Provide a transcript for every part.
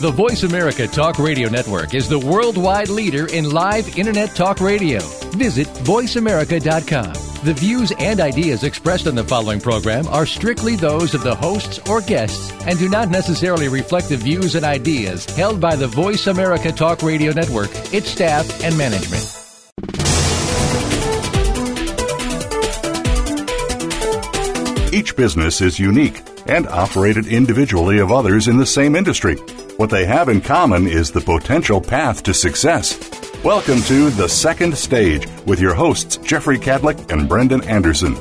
The Voice America Talk Radio Network is the worldwide leader in live Internet talk radio. Visit VoiceAmerica.com. The views and ideas expressed on the following program are strictly those of the hosts or guests and do not necessarily reflect the views and ideas held by the Voice America Talk Radio Network, its staff, and management. Each business is unique and operated individually of others in the same industry. What they have in common is the potential path to success. Welcome to The Second Stage with your hosts, Jeffrey Kadlic and Brendan Anderson.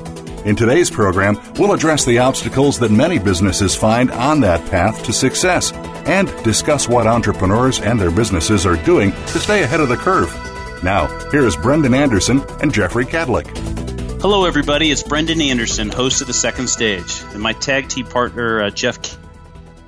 In today's program, we'll address the obstacles that many businesses find on that path to success and discuss what entrepreneurs and their businesses are doing to stay ahead of the curve. Now, here's Brendan Anderson and Jeffrey Kadlic. Hello, everybody. It's Brendan Anderson, host of The Second Stage, and my tag team partner, uh, Jeff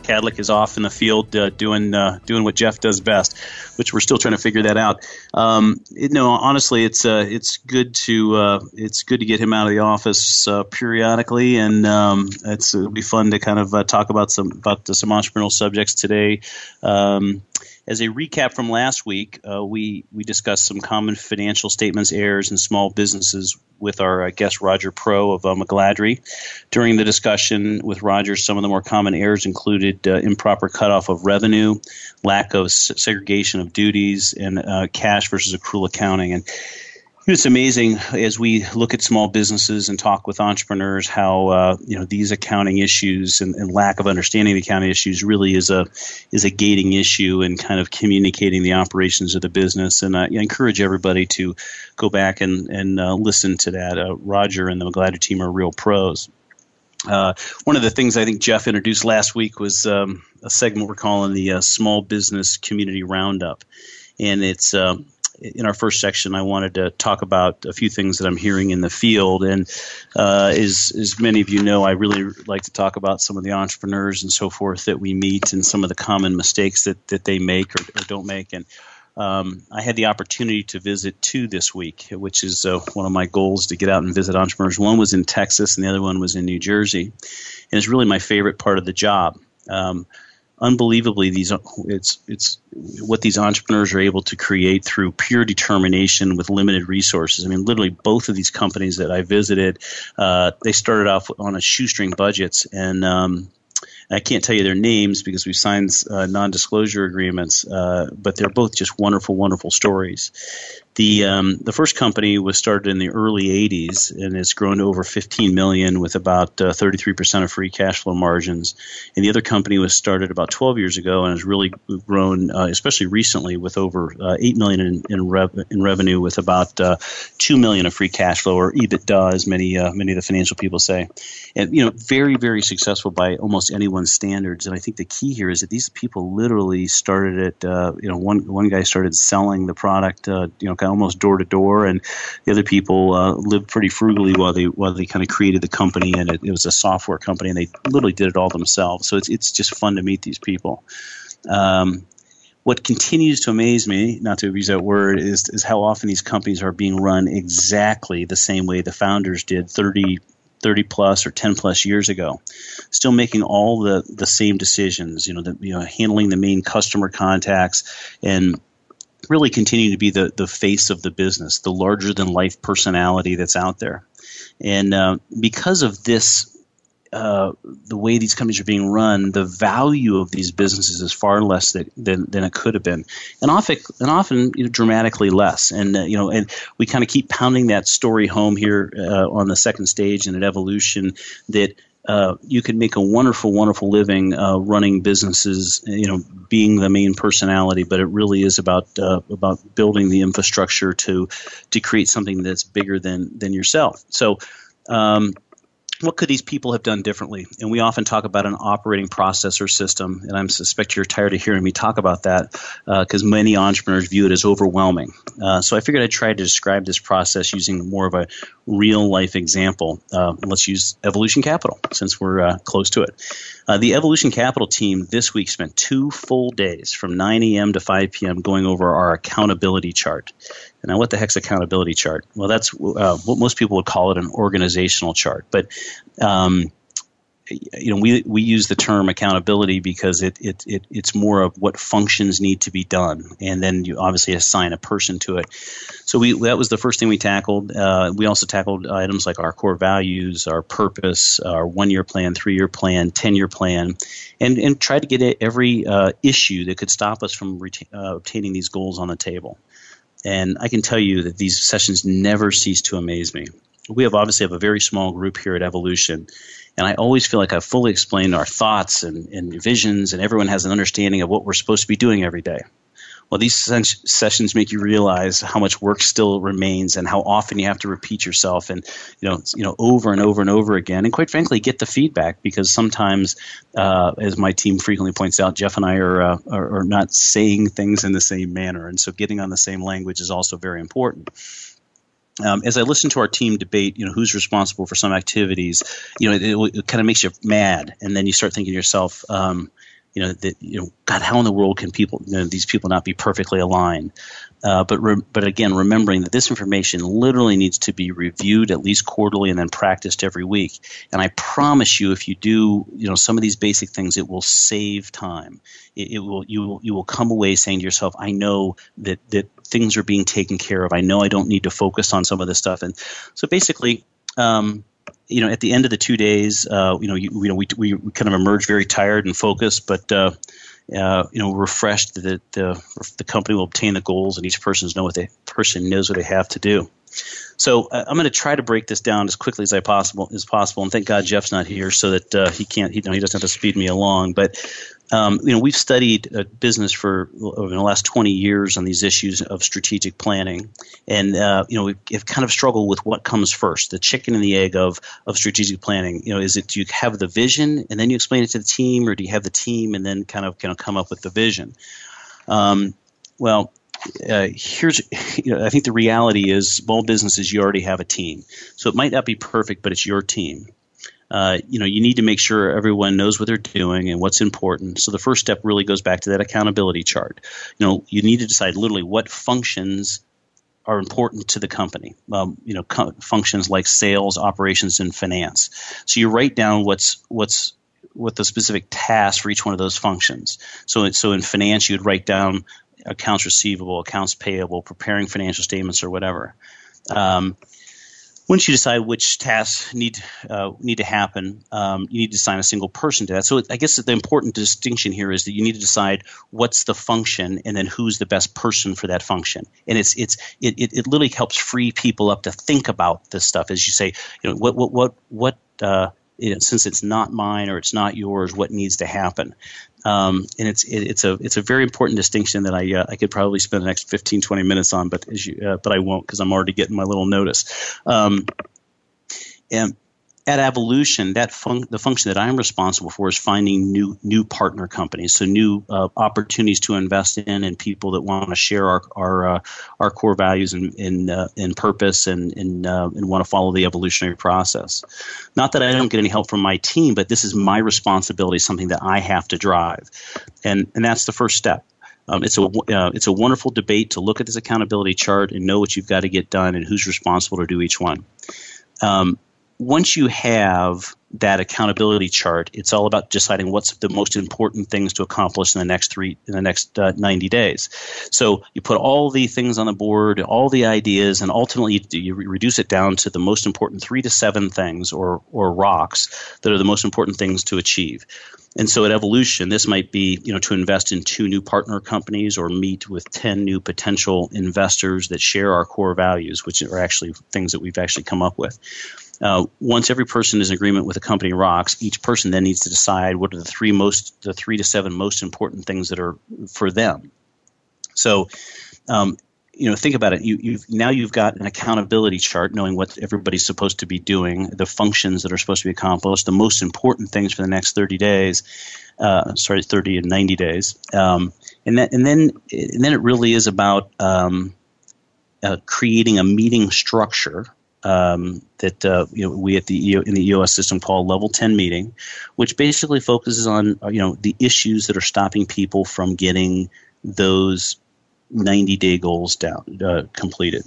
Kadlic is off in the field uh, doing uh, doing what Jeff does best, which we're still trying to figure that out. Um, it, no, honestly, it's uh, it's good to uh, it's good to get him out of the office uh, periodically, and um, it's it'll be fun to kind of uh, talk about some about some entrepreneurial subjects today. Um, as a recap from last week, uh, we we discussed some common financial statements errors in small businesses with our uh, guest Roger Pro of uh, McGladrey. During the discussion with Roger, some of the more common errors included uh, improper cutoff of revenue, lack of segregation of duties, and uh, cash versus accrual accounting. And it's amazing as we look at small businesses and talk with entrepreneurs how uh, you know these accounting issues and, and, lack of understanding the accounting issues really is a is a gating issue in kind of communicating the operations of the business. And I encourage everybody to go back and and uh, listen to that. Uh, Roger and the McGladrey team are real pros. Uh, one of the things I think Jeff introduced last week was um, a segment we're calling the uh, Small Business Community Roundup, and it's um, in our first section, I wanted to talk about a few things that I'm hearing in the field. And uh, as, as many of you know, I really like to talk about some of the entrepreneurs and so forth that we meet and some of the common mistakes that, that they make or, or don't make. And um, I had the opportunity to visit two this week, which is uh, one of my goals to get out and visit entrepreneurs. One was in Texas, and the other one was in New Jersey. And it's really my favorite part of the job. Um, unbelievably these it's it's what these entrepreneurs are able to create through pure determination with limited resources. I mean, literally both of these companies that I visited, uh, they started off on a shoestring budgets, and um, I can't tell you their names because we signed uh, non-disclosure agreements, uh, but they're both just wonderful, wonderful stories. The um, the first company was started in the early '80s and it's grown to over 15 million with about uh, 33 percent of free cash flow margins. And the other company was started about 12 years ago and has really grown, uh, especially recently, with over uh, 8 million in in, rev- in, revenue with about uh, 2 million of free cash flow or EBITDA, as many uh, many of the financial people say. And you know, very very successful by almost anyone's standards. And I think the key here is that these people literally started it. Uh, you know, one one guy started selling the product. you know almost door to door, and the other people uh, lived pretty frugally while they while they kind of created the company, and it, it, was a software company, and they literally did it all themselves. So it's it's just fun to meet these people. Um, what continues to amaze me, not to use that word, is is how often these companies are being run exactly the same way the founders did 30 30 plus or 10 plus years ago still making all the the same decisions you know the, you know handling the main customer contacts and really continue to be the, the face of the business, the larger than life personality that's out there. And uh, because of this, uh, the way these companies are being run, the value of these businesses is far less that, than, than it could have been, and often and often you know, dramatically less. And uh, you know, and we kind of keep pounding that story home here uh, on the second stage and at Evolution that uh, you could make a wonderful, wonderful living uh, running businesses. You know, being the main personality, but it really is about uh, about building the infrastructure to to create something that's bigger than than yourself. So. Um, what could these people have done differently? And we often talk about an operating process or system, and I suspect you're tired of hearing me talk about that because uh, many entrepreneurs view it as overwhelming. Uh, so I figured I'd try to describe this process using more of a real life example. Uh, let's use Evolution Capital since we're uh, close to it. Uh, the Evolution Capital team this week spent two full days from 9 a.m. to 5 p.m. going over our accountability chart. Now, what the heck's accountability chart? Well, that's uh, what most people would call it an organizational chart. But um, you know, we we use the term accountability because it, it, it it's more of what functions need to be done, and then you obviously assign a person to it. So we that was the first thing we tackled. Uh, we also tackled items like our core values, our purpose, our one year plan, three year plan, ten year plan, and and tried to get every uh, issue that could stop us from reta- uh, obtaining these goals on the table. And I can tell you that these sessions never cease to amaze me. We have obviously have a very small group here at Evolution, and I always feel like I've fully explained our thoughts and, and visions, and everyone has an understanding of what we're supposed to be doing every day. Well, these sessions make you realize how much work still remains and how often you have to repeat yourself and you know you know over and over and over again. And quite frankly, get the feedback because sometimes, uh, as my team frequently points out, Jeff and I are, uh, are are not saying things in the same manner, and so getting on the same language is also very important. Um, as I listen to our team debate, you know, who's responsible for some activities, you know, it, it kind of makes you mad, and then you start thinking to yourself, um, you know that you know God, how in the world can people you know, these people not be perfectly aligned? Uh, but re- but again, remembering that this information literally needs to be reviewed at least quarterly and then practiced every week. And I promise you, if you do you know some of these basic things, it will save time. It, it will you will you will come away saying to yourself, I know that that things are being taken care of. I know I don't need to focus on some of this stuff. And so basically. Um, you know, at the end of the two days, uh, you know, you, you know, we, we, kind of emerge very tired and focused, but uh, uh, you know, refreshed that the the company will obtain the goals, and each person's know what they person knows what they have to do. So uh, I'm going to try to break this down as quickly as I possible as possible, and thank God Jeff's not here so that uh, he can't. He, you know, he doesn't have to speed me along. But um, you know, we've studied uh, business for over the last 20 years on these issues of strategic planning, and uh, you know, we've kind of struggled with what comes first, the chicken and the egg of of strategic planning. You know, is it do you have the vision and then you explain it to the team, or do you have the team and then kind of kind of come up with the vision? Um, well, uh, here's you know, I think the reality is small businesses you already have a team, so it might not be perfect, but it's your team uh, you know, you need to make sure everyone knows what they're doing and what's important. So the first step really goes back to that accountability chart. You know, you need to decide literally what functions are important to the company. Um, you know, co- functions like sales, operations, and finance. So you write down what's what's what the specific tasks for each one of those functions. So, so in finance, you'd write down accounts receivable, accounts payable, preparing financial statements, or whatever. Um, once you decide which tasks need uh, need to happen, um, you need to assign a single person to that. So I guess the important distinction here is that you need to decide what's the function and then who's the best person for that function. And it's it's it, it, it literally helps free people up to think about this stuff as you say, you know, what what what what uh, you know, since it's not mine or it's not yours, what needs to happen. Um, and it's it, it's a it's a very important distinction that I uh, I could probably spend the next 15, 20 minutes on, but as you uh, but I won't because I'm already getting my little notice. Um, and at Evolution, that the function that I'm responsible for is finding new new partner companies, so new uh, opportunities to invest in, and people that want to share our our uh, our core values and in uh, in purpose and and uh, and want to follow the evolutionary process. Not that I don't get any help from my team, but this is my responsibility, something that I have to drive, and and that's the first step. Um, it's a uh, it's a wonderful debate to look at this accountability chart and know what you've got to get done and who's responsible to do each one. Um, once you have that accountability chart, it's all about deciding what's the most important things to accomplish in the next three in the next uh, 90 days. So you put all the things on the board, all the ideas, and ultimately you, you reduce it down to the most important three to seven things or or rocks that are the most important things to achieve. And so at Evolution, this might be you know to invest in two new partner companies or meet with ten new potential investors that share our core values, which are actually things that we've actually come up with. Uh, once every person is in agreement with the company rocks, each person then needs to decide what are the three most, the three to seven most important things that are for them. So, um, you know, think about it. You, you've now you've got an accountability chart, knowing what everybody's supposed to be doing, the functions that are supposed to be accomplished, the most important things for the next 30 days. Uh, sorry, 30 and 90 days. Um, and that, and then, and then it really is about um, uh, creating a meeting structure um, that uh, you know, we at the EO, in the EOS system call level 10 meeting, which basically focuses on you know the issues that are stopping people from getting those 90 day goals down uh, completed.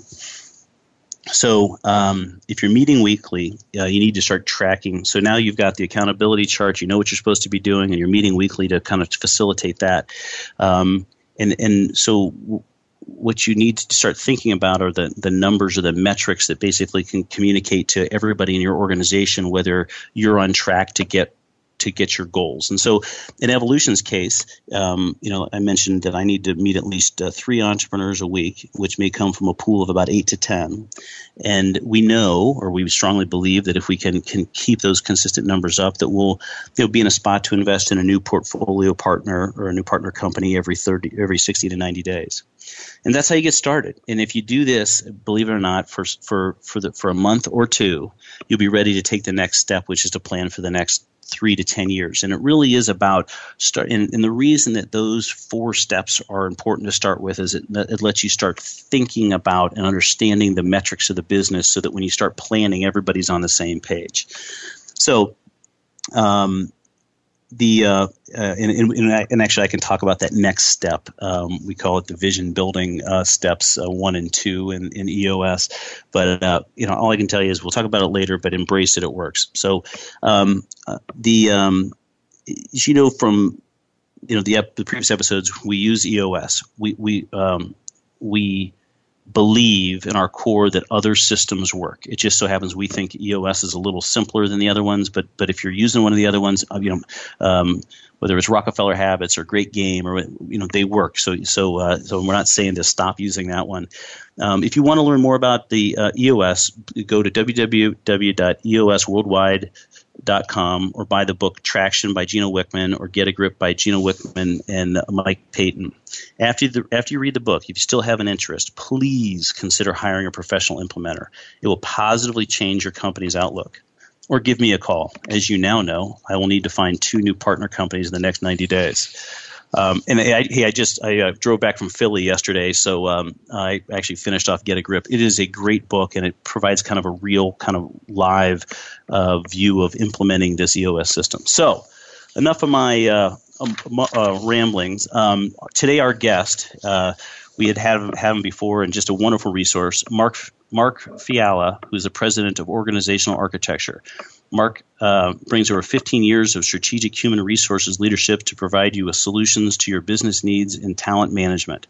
So, um, if you're meeting weekly, uh, you need to start tracking. So now you've got the accountability chart. You know what you're supposed to be doing, and you're meeting weekly to kind of facilitate that. Um, and and so what you need to start thinking about are the, the numbers or the metrics that basically can communicate to everybody in your organization whether you're on track to get to get your goals. And so, in Evolution's case, um, you know, I mentioned that I need to meet at least uh, three entrepreneurs a week, which may come from a pool of about eight to ten. And we know, or we strongly believe, that if we can can keep those consistent numbers up, that we'll you know, be in a spot to invest in a new portfolio partner or a new partner company every thirty, every sixty to ninety days and that's how you get started. And if you do this, believe it or not, for for for the for a month or two, you'll be ready to take the next step, which is to plan for the next three to 10 years. And it really is about start. And, and, the reason that those four steps are important to start with is it, it lets you start thinking about and understanding the metrics of the business so that when you start planning, everybody's on the same page. So, um, the uh, uh, and, and, and, actually I can talk about that next step. Um, we call it the vision building uh, steps uh, one and two in, in EOS. But uh, you know, all I can tell you is we'll talk about it later. But embrace it; it works. So um, uh, the um, you know from you know the, ep- the previous episodes, we use EOS. We we um, we believe in our core that other systems work. It just so happens we think EOS is a little simpler than the other ones, but but if you're using one of the other ones, uh, you know, um, whether it's Rockefeller Habits or Great Game or you know they work. So so uh, so we're not saying to stop using that one. Um, if you want to learn more about the uh, EOS, go to www.eosworldwide.com com or buy the book Traction by Gino Wickman or Get a Grip by Gino Wickman and uh, Mike Paton. After, the, after you read the book, if you still have an interest, please consider hiring a professional implementer. It will positively change your company's outlook. Or give me a call. As you now know, I will need to find two new partner companies in the next 90 days. Um, and I, hey, I just I uh, drove back from Philly yesterday, so um, I actually finished off Get a Grip. It is a great book, and it provides kind of a real, kind of live uh, view of implementing this EOS system. So, enough of my uh, um, uh ramblings. Um, today, our guest, uh, we had had, had him before, and just a wonderful resource, Mark Mark Fiala, who's the president of Organizational Architecture. Mark uh, brings over 15 years of strategic human resources leadership to provide you with solutions to your business needs in talent management.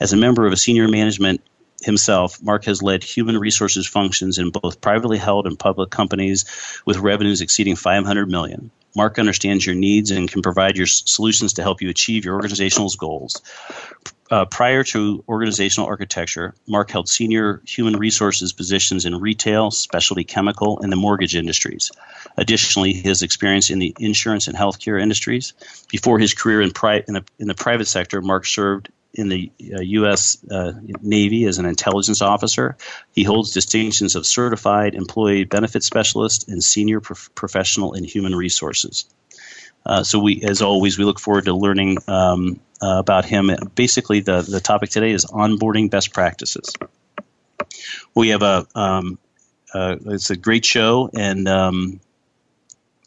As a member of a senior management himself, Mark has led human resources functions in both privately held and public companies with revenues exceeding 500 million. Mark understands your needs and can provide your solutions to help you achieve your organizational goals. Uh, prior to organizational architecture, Mark held senior human resources positions in retail, specialty chemical, and the mortgage industries. Additionally, his experience in the insurance and healthcare industries. Before his career in, pri- in, the, in the private sector, Mark served in the uh, U.S. Uh, Navy as an intelligence officer. He holds distinctions of certified employee benefit specialist and senior prof- professional in human resources. Uh, so we, as always, we look forward to learning um, uh, about him. Basically, the the topic today is onboarding best practices. We have a um, uh, it's a great show, and um,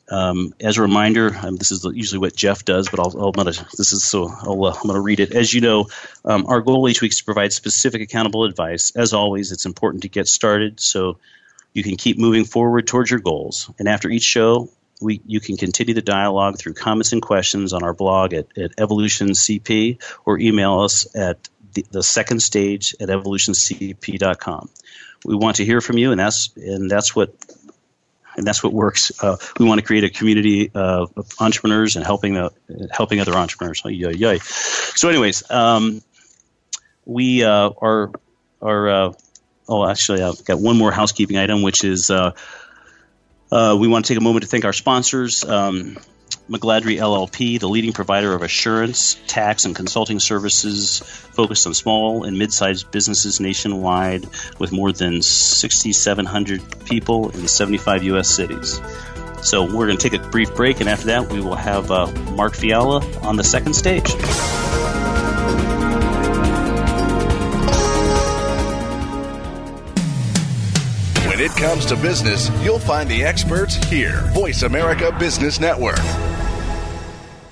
um, as a reminder, um, this is usually what Jeff does, but I'll, i gonna, this is so I'll, uh, I'm going to read it. As you know, um, our goal each week is to provide specific, accountable advice. As always, it's important to get started so you can keep moving forward towards your goals. And after each show, we, you can continue the dialogue through comments and questions on our blog at, at Evolution CP or email us at the, the second stage at evolutioncp.com. We want to hear from you, and that's and that's what and that's what works. Uh, we want to create a community of entrepreneurs and helping the helping other entrepreneurs. Yay, yay. So, anyways, um, we uh, are are. Uh, oh, actually, I've got one more housekeeping item, which is uh, uh, we want to take a moment to thank our sponsors. Um, McGladrey LLP, the leading provider of assurance, tax, and consulting services focused on small and mid sized businesses nationwide with more than 6,700 people in 75 U.S. cities. So we're going to take a brief break, and after that, we will have uh, Mark Fiala on the second stage. When it comes to business, you'll find the experts here. Voice America Business Network.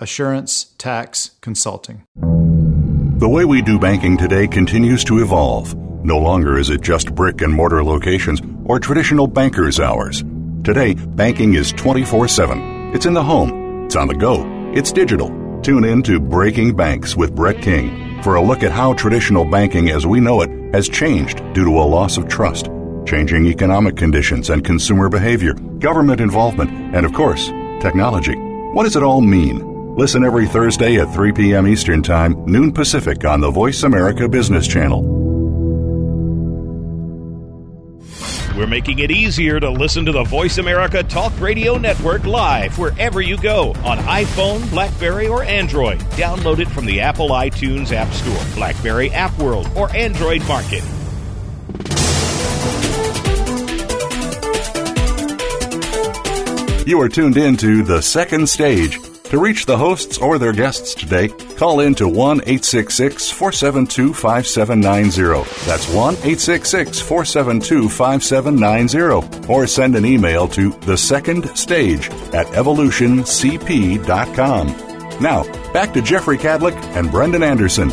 Assurance Tax Consulting. The way we do banking today continues to evolve. No longer is it just brick and mortar locations or traditional banker's hours. Today, banking is 24 7. It's in the home, it's on the go, it's digital. Tune in to Breaking Banks with Brett King for a look at how traditional banking as we know it has changed due to a loss of trust, changing economic conditions and consumer behavior, government involvement, and of course, technology. What does it all mean? Listen every Thursday at 3 p.m. Eastern Time, noon Pacific on the Voice America Business Channel. We're making it easier to listen to the Voice America Talk Radio Network live wherever you go on iPhone, Blackberry, or Android. Download it from the Apple iTunes App Store, Blackberry App World, or Android Market. You are tuned in to The Second Stage. To reach the hosts or their guests today, call in to 1 866 472 5790. That's 1 866 472 5790. Or send an email to The Second Stage at evolutioncp.com. Now, back to Jeffrey Kadlic and Brendan Anderson.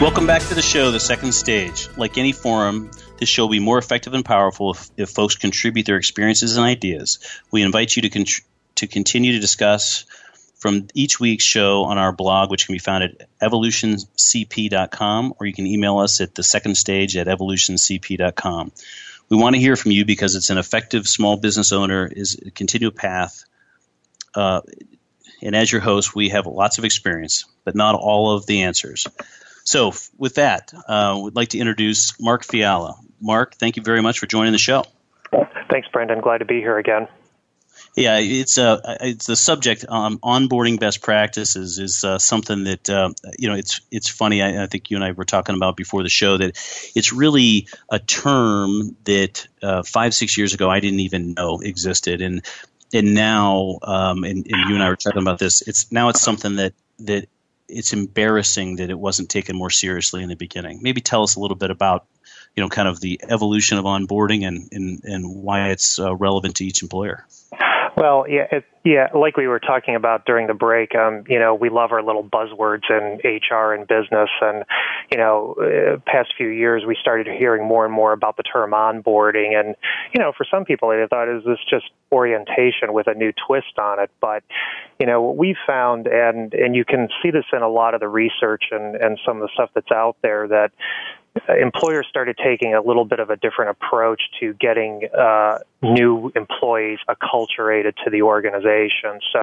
Welcome back to the show, The Second Stage. Like any forum, this show will be more effective and powerful if, if folks contribute their experiences and ideas. We invite you to, con- to continue to discuss from each week's show on our blog, which can be found at evolutioncp.com, or you can email us at the second stage at evolutioncp.com. We want to hear from you because it's an effective small business owner is a continual path. Uh, and as your host, we have lots of experience, but not all of the answers. So, with that, uh, we'd like to introduce Mark Fiala. Mark, thank you very much for joining the show. Thanks, Brendan. Glad to be here again. Yeah, it's uh, it's the subject. Um, onboarding best practices is uh, something that uh, you know. It's it's funny. I, I, think you and I were talking about before the show that it's really a term that uh, five six years ago I didn't even know existed, and and now um, and, and you and I were talking about this. It's now it's something that that it's embarrassing that it wasn't taken more seriously in the beginning. Maybe tell us a little bit about you know kind of the evolution of onboarding and and, and why it's uh, relevant to each employer. Well, yeah, it, yeah, like we were talking about during the break, um, you know, we love our little buzzwords in HR and business, and you know, uh, past few years we started hearing more and more about the term onboarding, and you know, for some people they thought is this just orientation with a new twist on it, but you know, what we found, and and you can see this in a lot of the research and and some of the stuff that's out there that employers started taking a little bit of a different approach to getting uh, new employees acculturated to the organization. So,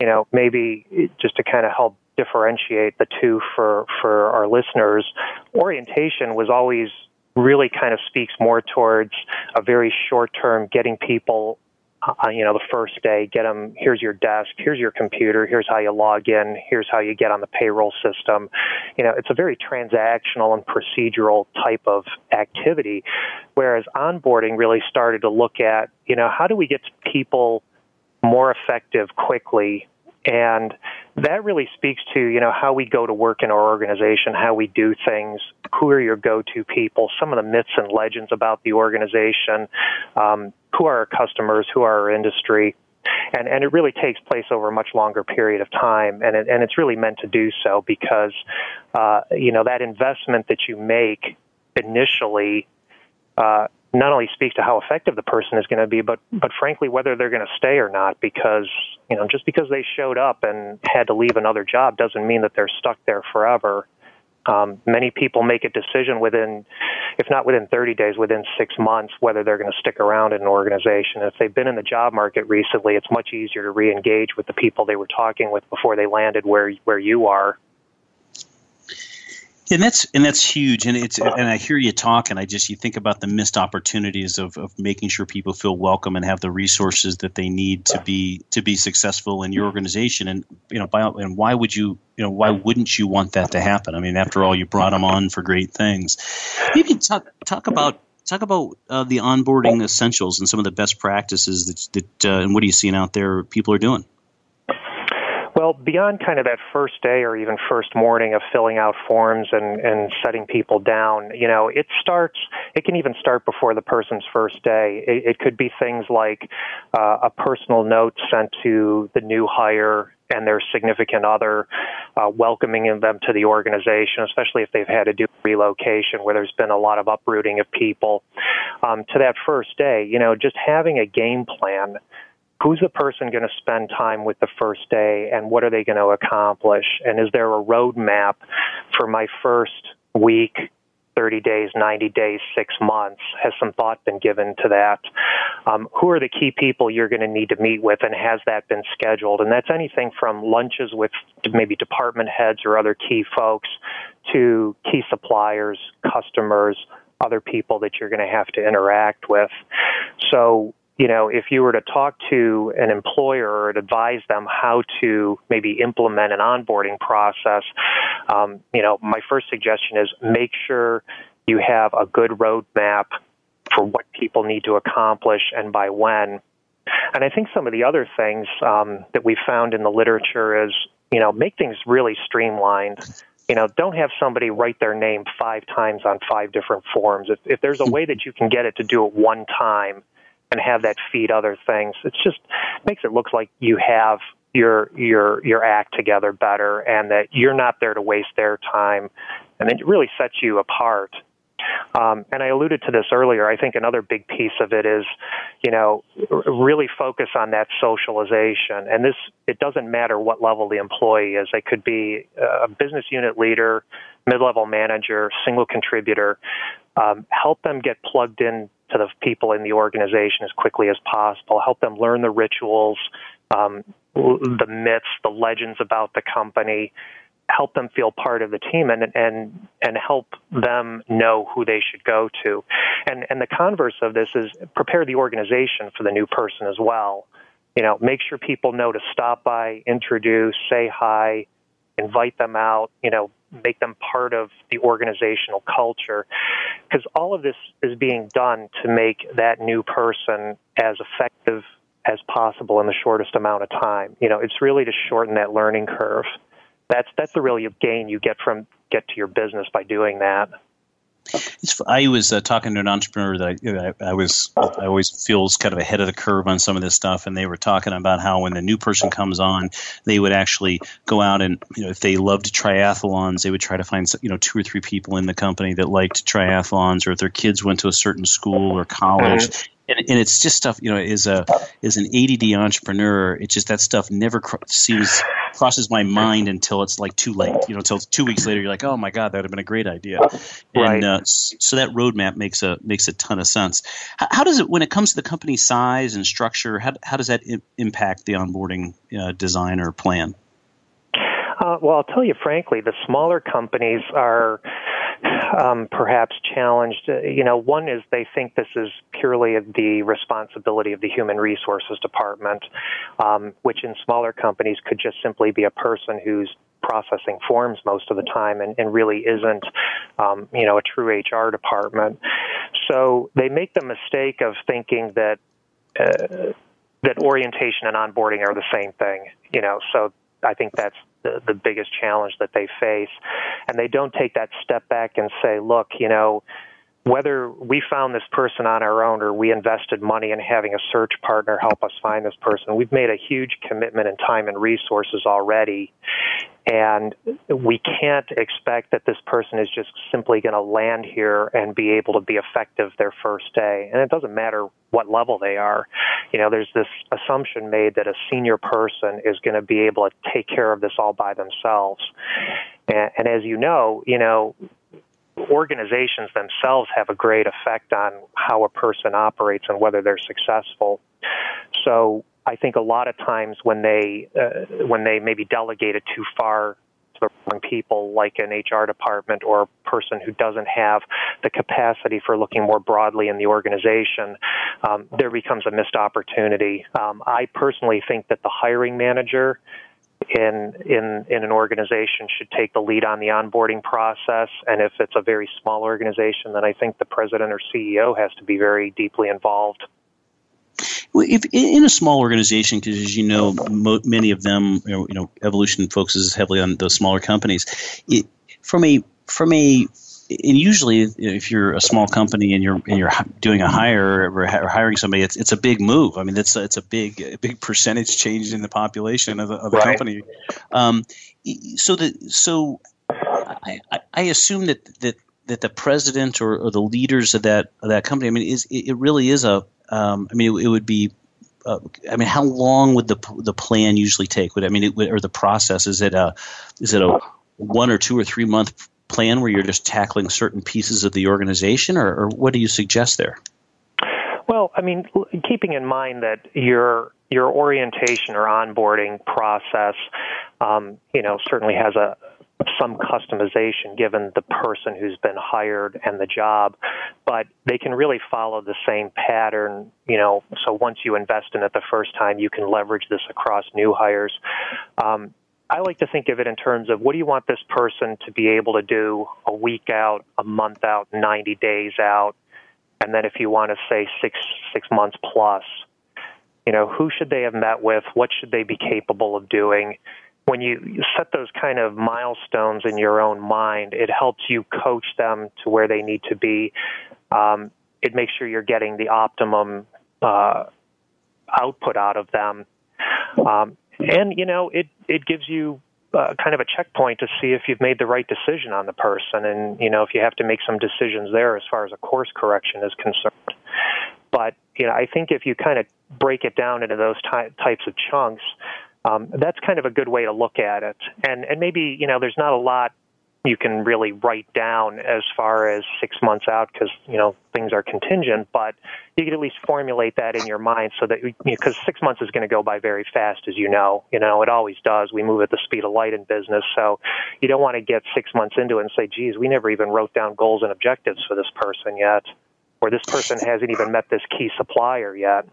you know, maybe just to kind of help differentiate the two for for our listeners, orientation was always really kind of speaks more towards a very short term getting people uh, you know, the first day, get them, here's your desk, here's your computer, here's how you log in, here's how you get on the payroll system. You know, it's a very transactional and procedural type of activity, whereas onboarding really started to look at, you know, how do we get people more effective quickly and that really speaks to, you know, how we go to work in our organization, how we do things, who are your go-to people, some of the myths and legends about the organization, um, who are our customers, who are our industry. And, and it really takes place over a much longer period of time, and it, and it's really meant to do so because, uh, you know, that investment that you make initially uh, not only speaks to how effective the person is going to be, but but frankly whether they're going to stay or not. Because you know, just because they showed up and had to leave another job doesn't mean that they're stuck there forever. Um, many people make a decision within, if not within 30 days, within six months, whether they're going to stick around in an organization. If they've been in the job market recently, it's much easier to re-engage with the people they were talking with before they landed where where you are and that's and that's huge. And it's and i hear you talk and i just you think about the missed opportunities of, of making sure people feel welcome and have the resources that they need to be to be successful in your organization. And you know by, and why would you you know why wouldn't you want that to happen? I mean after all you brought them on for great things. Maybe talk talk about talk about uh, the onboarding essentials and some of the best practices that, that uh, and what are you seeing out there people are doing well, beyond kind of that first day or even first morning of filling out forms and, and setting people down, you know, it starts, it can even start before the person's first day. It, it could be things like uh, a personal note sent to the new hire and their significant other, uh, welcoming them to the organization, especially if they've had to do relocation where there's been a lot of uprooting of people. Um, to that first day, you know, just having a game plan who's the person going to spend time with the first day and what are they going to accomplish? And is there a roadmap for my first week, 30 days, 90 days, six months? Has some thought been given to that? Um, who are the key people you're going to need to meet with, and has that been scheduled? And that's anything from lunches with maybe department heads or other key folks to key suppliers, customers, other people that you're going to have to interact with. So you know, if you were to talk to an employer or advise them how to maybe implement an onboarding process, um, you know, my first suggestion is make sure you have a good roadmap for what people need to accomplish and by when. And I think some of the other things um, that we found in the literature is, you know, make things really streamlined. You know, don't have somebody write their name five times on five different forms. If, if there's a way that you can get it to do it one time, and have that feed other things. It's just makes it look like you have your your your act together better and that you're not there to waste their time and it really sets you apart. Um, and I alluded to this earlier. I think another big piece of it is, you know, really focus on that socialization. And this, it doesn't matter what level the employee is. They could be a business unit leader, mid-level manager, single contributor. Um, help them get plugged in to the people in the organization as quickly as possible. Help them learn the rituals, um, the myths, the legends about the company. Help them feel part of the team and and and help them know who they should go to. And and the converse of this is prepare the organization for the new person as well. You know, make sure people know to stop by, introduce, say hi, invite them out. You know, make them part of the organizational culture. Because all of this is being done to make that new person as effective as possible in the shortest amount of time. You know, it's really to shorten that learning curve. That's that's the real gain you get from get to your business by doing that. It's, I was uh, talking to an entrepreneur that I, I, was I always feels kind of ahead of the curve on some of this stuff, and they were talking about how when the new person comes on, they would actually go out and you know if they loved triathlons, they would try to find you know two or three people in the company that liked triathlons, or if their kids went to a certain school or college, mm-hmm and, and it's just stuff you know as a as an ADD entrepreneur it's just that stuff never cr- seems crosses my mind until it's like too late. You know until two weeks later you're like oh my god that would have been a great idea. Right. and uh, so that roadmap makes a makes a ton of sense. How, how, does it when it comes to the company size and structure how, how does that I- impact the onboarding uh, design or plan? Uh, well, I'll tell you frankly, the smaller companies are um, perhaps challenged. Uh, you know, one is they think this is purely the responsibility of the human resources department, um, which in smaller companies could just simply be a person who's processing forms most of the time and, and really isn't, um, you know, a true HR department. So they make the mistake of thinking that. Uh, that orientation and onboarding are the same thing, you know. So I think that's the, the biggest challenge that they face. And they don't take that step back and say, look, you know, whether we found this person on our own or we invested money in having a search partner help us find this person, we've made a huge commitment in time and resources already. And we can't expect that this person is just simply going to land here and be able to be effective their first day. And it doesn't matter what level they are. You know, there's this assumption made that a senior person is going to be able to take care of this all by themselves. And, and as you know, you know, organizations themselves have a great effect on how a person operates and whether they're successful. So I think a lot of times when they uh, when they maybe delegate it too far to the wrong people, like an HR department or a person who doesn't have the capacity for looking more broadly in the organization, um, there becomes a missed opportunity. Um, I personally think that the hiring manager in in in an organization should take the lead on the onboarding process and if it's a very small organization then I think the president or CEO has to be very deeply involved well, if in a small organization, because as you know, mo- many of them, you know, Evolution focuses heavily on those smaller companies. It, from a from a and usually if you're a small company and you're and you're doing a hire or hiring somebody it's it's a big move i mean it's it's a big a big percentage change in the population of the, of the right. company um, so the so I, I assume that that that the president or, or the leaders of that of that company i mean is it really is a um, I mean it, it would be uh, I mean, how long would the the plan usually take? Would I mean, it, or the process? Is it a is it a one or two or three month plan where you're just tackling certain pieces of the organization, or, or what do you suggest there? Well, I mean, keeping in mind that your your orientation or onboarding process, um, you know, certainly has a some customization given the person who's been hired and the job, but they can really follow the same pattern, you know, so once you invest in it the first time, you can leverage this across new hires. Um, I like to think of it in terms of what do you want this person to be able to do a week out, a month out, 90 days out, and then if you want to say six six months plus, you know, who should they have met with? What should they be capable of doing? When you set those kind of milestones in your own mind, it helps you coach them to where they need to be. Um, it makes sure you're getting the optimum uh, output out of them. Um, and you know it it gives you uh, kind of a checkpoint to see if you've made the right decision on the person, and you know if you have to make some decisions there as far as a course correction is concerned. But you know, I think if you kind of break it down into those ty- types of chunks, um, that's kind of a good way to look at it. And and maybe you know there's not a lot you can really write down as far as six months out because you know things are contingent but you can at least formulate that in your mind so that because six months is going to go by very fast as you know. You know it always does. We move at the speed of light in business so you don't want to get six months into it and say geez we never even wrote down goals and objectives for this person yet or this person hasn't even met this key supplier yet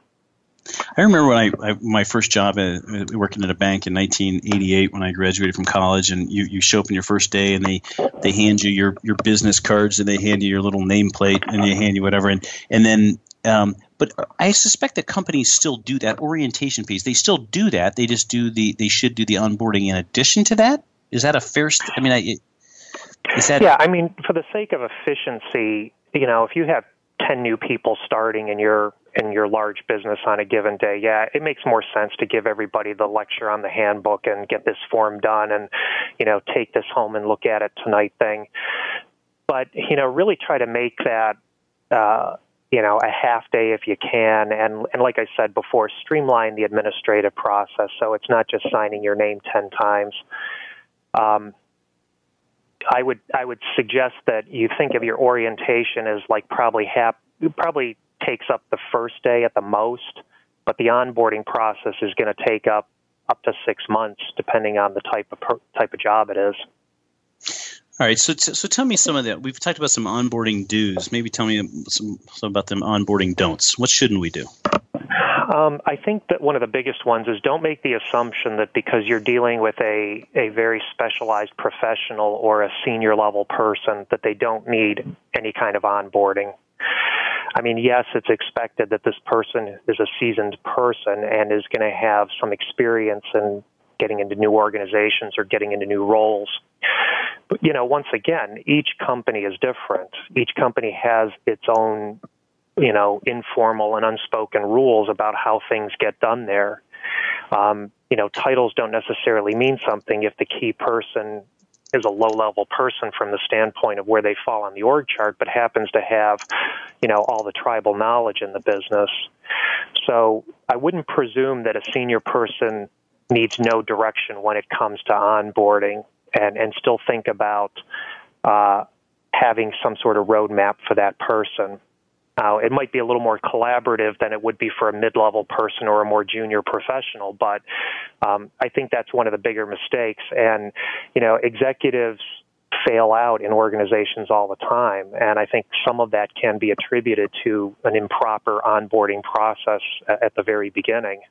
I remember when I, I my first job at, working at a bank in 1988 when I graduated from college, and you, you show up on your first day, and they they hand you your, your business cards, and they hand you your little nameplate, and they hand you whatever, and and then um, but I suspect that companies still do that orientation piece. They still do that. They just do the they should do the onboarding in addition to that. Is that a fair? St- I mean, I, is that? Yeah, I mean, for the sake of efficiency, you know, if you have 10 new people starting in your in your large business on a given day, yeah, it makes more sense to give everybody the lecture on the handbook and get this form done and you know, take this home and look at it tonight thing. But, you know, really try to make that uh you know, a half day if you can, and and like I said before, streamline the administrative process so it's not just signing your name ten times. Um, I would I would suggest that you think of your orientation as like probably hap probably takes up the first day at the most, but the onboarding process is going to take up up to six months depending on the type of per, type of job it is. All right, so so tell me some of that. We've talked about some onboarding do's. Maybe tell me some, some about them onboarding don'ts. What shouldn't we do? Um, I think that one of the biggest ones is don't make the assumption that because you're dealing with a, a very specialized professional or a senior level person that they don't need any kind of onboarding. I mean, yes, it's expected that this person is a seasoned person and is going to have some experience in getting into new organizations or getting into new roles. But, you know, once again, each company is different. Each company has its own, you know, informal and unspoken rules about how things get done there. Um, you know, titles don't necessarily mean something if the key person is a low level person from the standpoint of where they fall on the org chart, but happens to have, you know, all the tribal knowledge in the business. So I wouldn't presume that a senior person needs no direction when it comes to onboarding and, and still think about uh, having some sort of roadmap for that person. Uh, it might be a little more collaborative than it would be for a mid-level person or a more junior professional, but um, I think that's one of the bigger mistakes. And you know, executives fail out in organizations all the time, and I think some of that can be attributed to an improper onboarding process at the very beginning.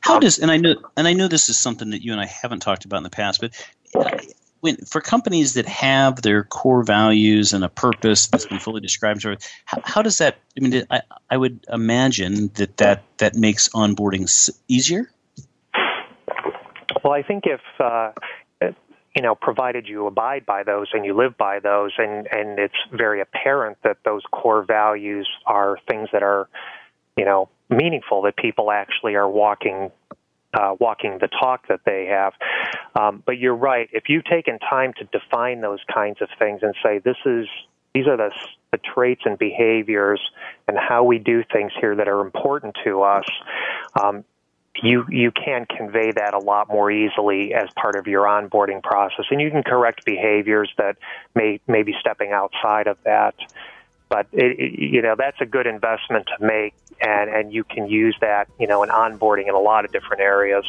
How um, does and I know and I know this is something that you and I haven't talked about in the past, but uh, when for companies that have their core values and a purpose that's been fully described, how, how does that? I mean, I, I would imagine that that that makes onboarding easier. Well, I think if uh, you know, provided you abide by those and you live by those, and and it's very apparent that those core values are things that are, you know, meaningful that people actually are walking uh, walking the talk that they have. Um, but you're right. If you've taken time to define those kinds of things and say this is these are the, the traits and behaviors and how we do things here that are important to us. Um, you you can convey that a lot more easily as part of your onboarding process, and you can correct behaviors that may may be stepping outside of that. But it, you know that's a good investment to make and and you can use that you know in onboarding in a lot of different areas.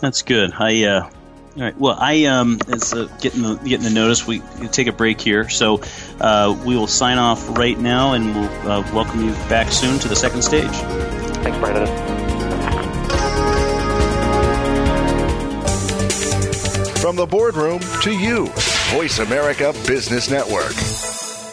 That's good. I uh, all right. Well, I um, it's uh, getting the getting the notice. We take a break here, so uh, we will sign off right now, and we'll uh, welcome you back soon to the second stage. Thanks, Brandon. From the boardroom to you, Voice America Business Network.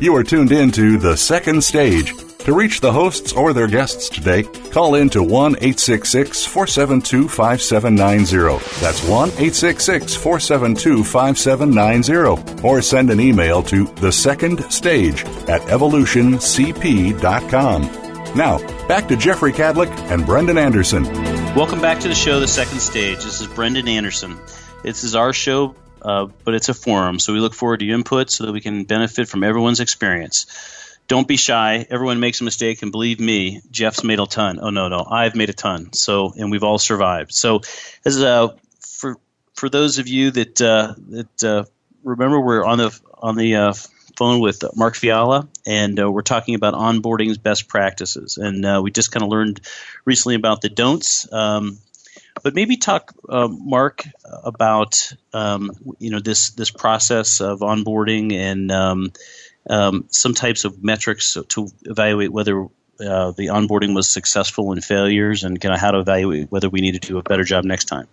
You are tuned in to The Second Stage. To reach the hosts or their guests today, call in to 1 866 472 5790. That's 1 866 472 5790. Or send an email to The Second Stage at evolutioncp.com. Now, back to Jeffrey Kadlic and Brendan Anderson. Welcome back to the show, The Second Stage. This is Brendan Anderson. This is our show uh, but it's a forum. So we look forward to your input so that we can benefit from everyone's experience. Don't be shy. Everyone makes a mistake, and believe me, Jeff's made a ton. Oh no, no, I've made a ton. So, and we've all survived. So, as uh, for for those of you that uh, that uh, remember, we're on the on the uh, phone with Mark Fiala, and uh, we're talking about onboarding's best practices. And uh, we just kind of learned recently about the don'ts. Um, but maybe talk, uh, Mark, about um, you know this this process of onboarding and um, um, some types of metrics to evaluate whether uh, the onboarding was successful and failures, and kind of how to evaluate whether we need to do a better job next time.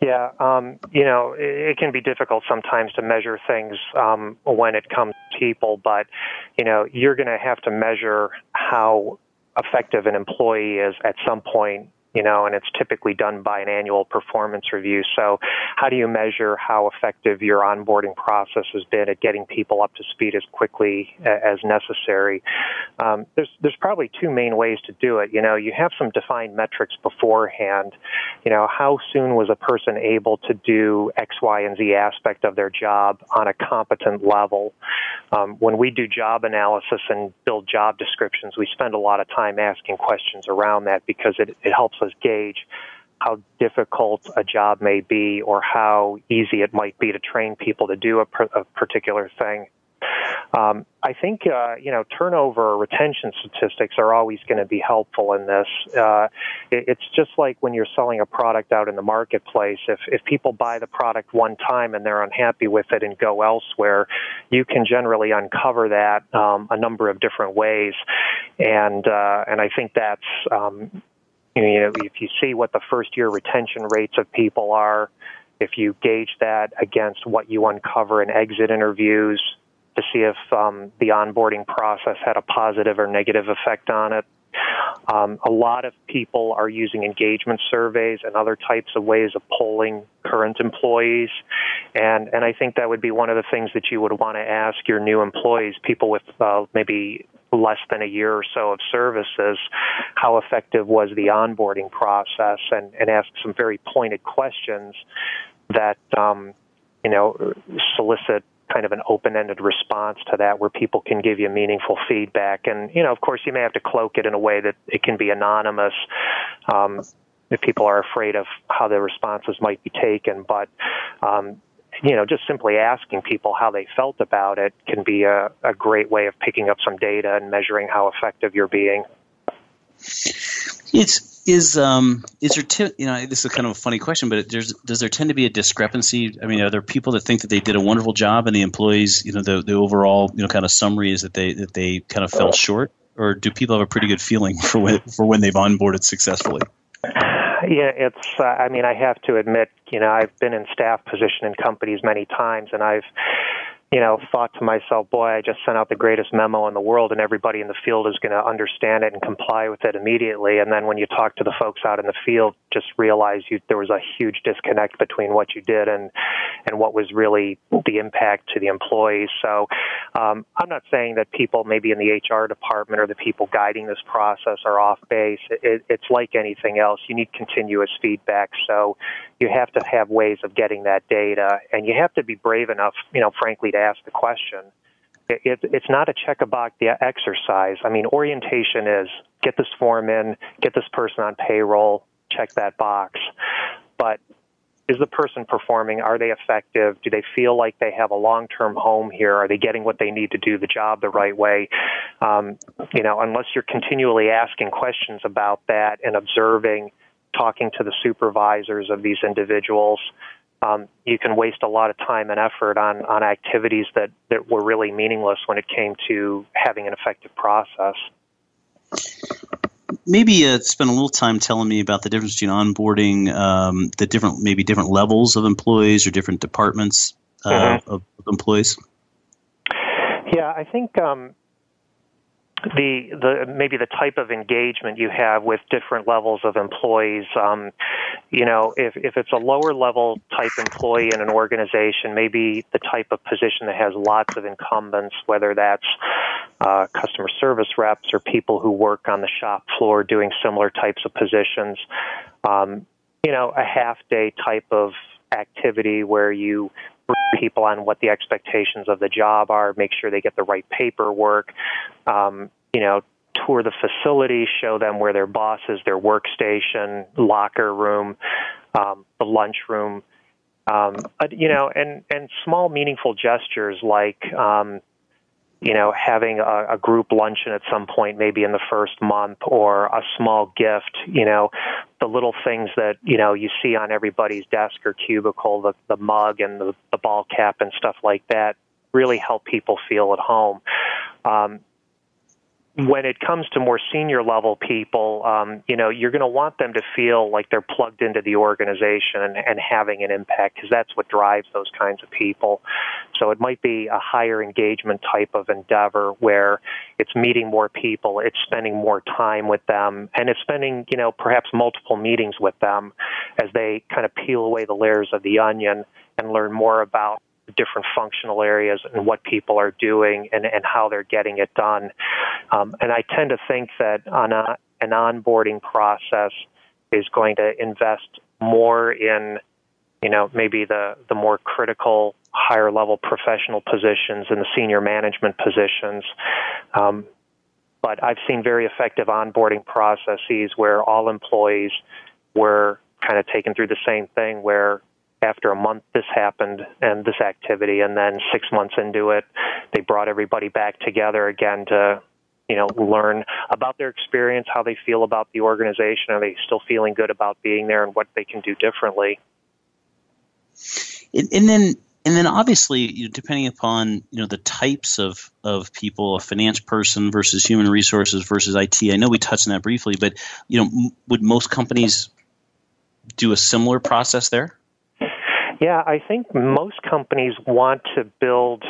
Yeah, um, you know, it, it, can be difficult sometimes to measure things um, when it comes to people, but you know, you're going to have to measure how effective an employee is at some point you know, and it's typically done by an annual performance review. So, how do you measure how effective your onboarding process has been at getting people up to speed as quickly as necessary? Um, there's there's probably two main ways to do it. You know, you have some defined metrics beforehand. You know, how soon was a person able to do X, Y, and Z aspect of their job on a competent level? Um, when we do job analysis and build job descriptions, we spend a lot of time asking questions around that because it, it helps us gauge how difficult a job may be or how easy it might be to train people to do a, a particular thing. Um, I think uh, you know turnover retention statistics are always going to be helpful in this. Uh, it, it's just like when you're selling a product out in the marketplace. If if people buy the product one time and they're unhappy with it and go elsewhere, you can generally uncover that um, a number of different ways, and uh, and I think that's um, you know, if you see what the first year retention rates of people are, if you gauge that against what you uncover in exit interviews to see if um, the onboarding process had a positive or negative effect on it. Um, a lot of people are using engagement surveys and other types of ways of polling current employees, and and I think that would be one of the things that you would want to ask your new employees, people with uh, maybe less than a year or so of services, how effective was the onboarding process, and, and ask some very pointed questions that um, you know solicit kind of an open-ended response to that where people can give you meaningful feedback. And you know of course you may have to cloak it in a way that it can be anonymous um, if people are afraid of how their responses might be taken. But um, you know, just simply asking people how they felt about it can be a, a great way of picking up some data and measuring how effective you're being. It's is um is there t- you know this is kind of a funny question, but there's does there tend to be a discrepancy? I mean, are there people that think that they did a wonderful job and the employees, you know, the the overall you know kind of summary is that they that they kind of fell short, or do people have a pretty good feeling for when for when they've onboarded successfully? Yeah, it's. Uh, I mean, I have to admit, you know, I've been in staff position in companies many times, and I've you know, thought to myself, boy, I just sent out the greatest memo in the world and everybody in the field is going to understand it and comply with it immediately. And then when you talk to the folks out in the field, just realize you, there was a huge disconnect between what you did and, and what was really the impact to the employees. So, um, I'm not saying that people maybe in the HR department or the people guiding this process are off base. It, it's like anything else. You need continuous feedback. So you have to have ways of getting that data and you have to be brave enough, you know, frankly, to ask the question. It, it, it's not a check a box exercise. I mean, orientation is get this form in, get this person on payroll, check that box. But is the person performing? Are they effective? Do they feel like they have a long term home here? Are they getting what they need to do the job the right way? Um, you know, unless you're continually asking questions about that and observing, talking to the supervisors of these individuals, um, you can waste a lot of time and effort on, on activities that, that were really meaningless when it came to having an effective process. Maybe uh, spend a little time telling me about the difference between onboarding um, the different, maybe different levels of employees or different departments uh, mm-hmm. of, of, employees. Yeah, I think um, the the maybe the type of engagement you have with different levels of employees. Um, you know, if if it's a lower level type employee in an organization, maybe the type of position that has lots of incumbents, whether that's uh, customer service reps or people who work on the shop floor doing similar types of positions. Um, you know, a half day type of activity where you people on what the expectations of the job are, make sure they get the right paperwork, um, you know, tour the facility, show them where their boss is, their workstation, locker room, um, the lunchroom, um, you know, and and small meaningful gestures like um, you know, having a, a group luncheon at some point, maybe in the first month, or a small gift, you know, the little things that, you know, you see on everybody's desk or cubicle, the, the mug and the, the ball cap and stuff like that really help people feel at home. Um, when it comes to more senior level people, um, you know, you're going to want them to feel like they're plugged into the organization and, and having an impact because that's what drives those kinds of people. So it might be a higher engagement type of endeavor where it's meeting more people, it's spending more time with them, and it's spending, you know, perhaps multiple meetings with them as they kind of peel away the layers of the onion and learn more about different functional areas and what people are doing and, and how they're getting it done. Um, and I tend to think that on a, an onboarding process is going to invest more in, you know, maybe the, the more critical, higher level professional positions and the senior management positions. Um, but I've seen very effective onboarding processes where all employees were kind of taken through the same thing where after a month this happened and this activity and then six months into it they brought everybody back together again to you know learn about their experience how they feel about the organization. Are they still feeling good about being there and what they can do differently? And, and then and then obviously you know, depending upon you know the types of of people a finance person versus human resources versus IT I know we touched on that briefly but you know m- would most companies do a similar process there yeah, I think most companies want to build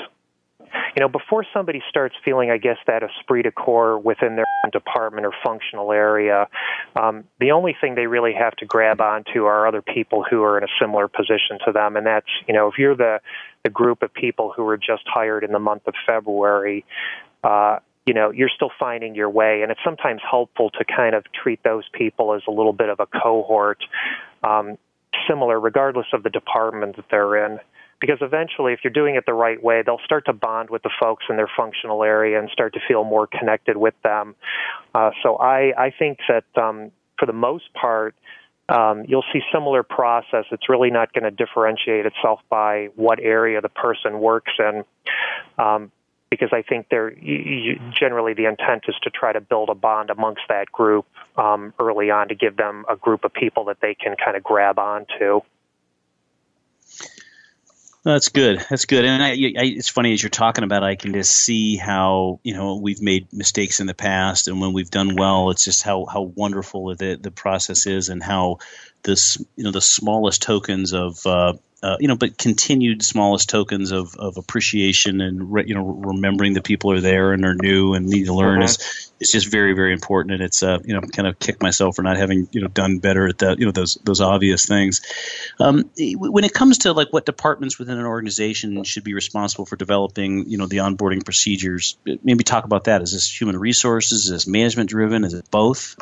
you know, before somebody starts feeling, I guess, that esprit de corps within their department or functional area, um, the only thing they really have to grab onto are other people who are in a similar position to them. And that's, you know, if you're the, the group of people who were just hired in the month of February, uh, you know, you're still finding your way. And it's sometimes helpful to kind of treat those people as a little bit of a cohort. Um, similar regardless of the department that they're in. Because eventually, if you're doing it the right way, they'll start to bond with the folks in their functional area and start to feel more connected with them. Uh, so I, I think that um, for the most part, um, you'll see similar process. It's really not going to differentiate itself by what area the person works in. Um, because I think they're generally the intent is to try to build a bond amongst that group um, early on to give them a group of people that they can kind of grab onto. That's good. That's good. And I, I, it's funny as you're talking about, it, I can just see how you know we've made mistakes in the past, and when we've done well, it's just how how wonderful the the process is, and how this you know the smallest tokens of uh, uh, you know, but continued smallest tokens of, of appreciation and re, you know remembering the people are there and are new and need to learn is uh-huh. is just very very important. And it's uh, you know kind of kick myself for not having you know done better at that you know those those obvious things. Um, when it comes to like what departments within an organization should be responsible for developing you know the onboarding procedures, maybe talk about that. Is this human resources? Is this management driven? Is it both?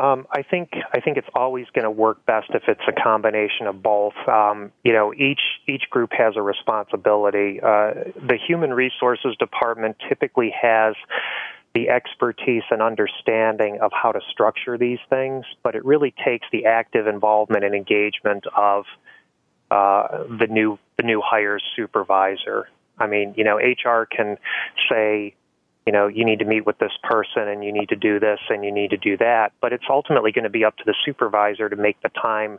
Um, I think I think it's always going to work best if it's a combination of both. Um, you know, each each group has a responsibility. Uh, the human resources department typically has the expertise and understanding of how to structure these things, but it really takes the active involvement and engagement of uh, the new the new hires supervisor. I mean, you know, HR can say you know, you need to meet with this person and you need to do this and you need to do that. But it's ultimately going to be up to the supervisor to make the time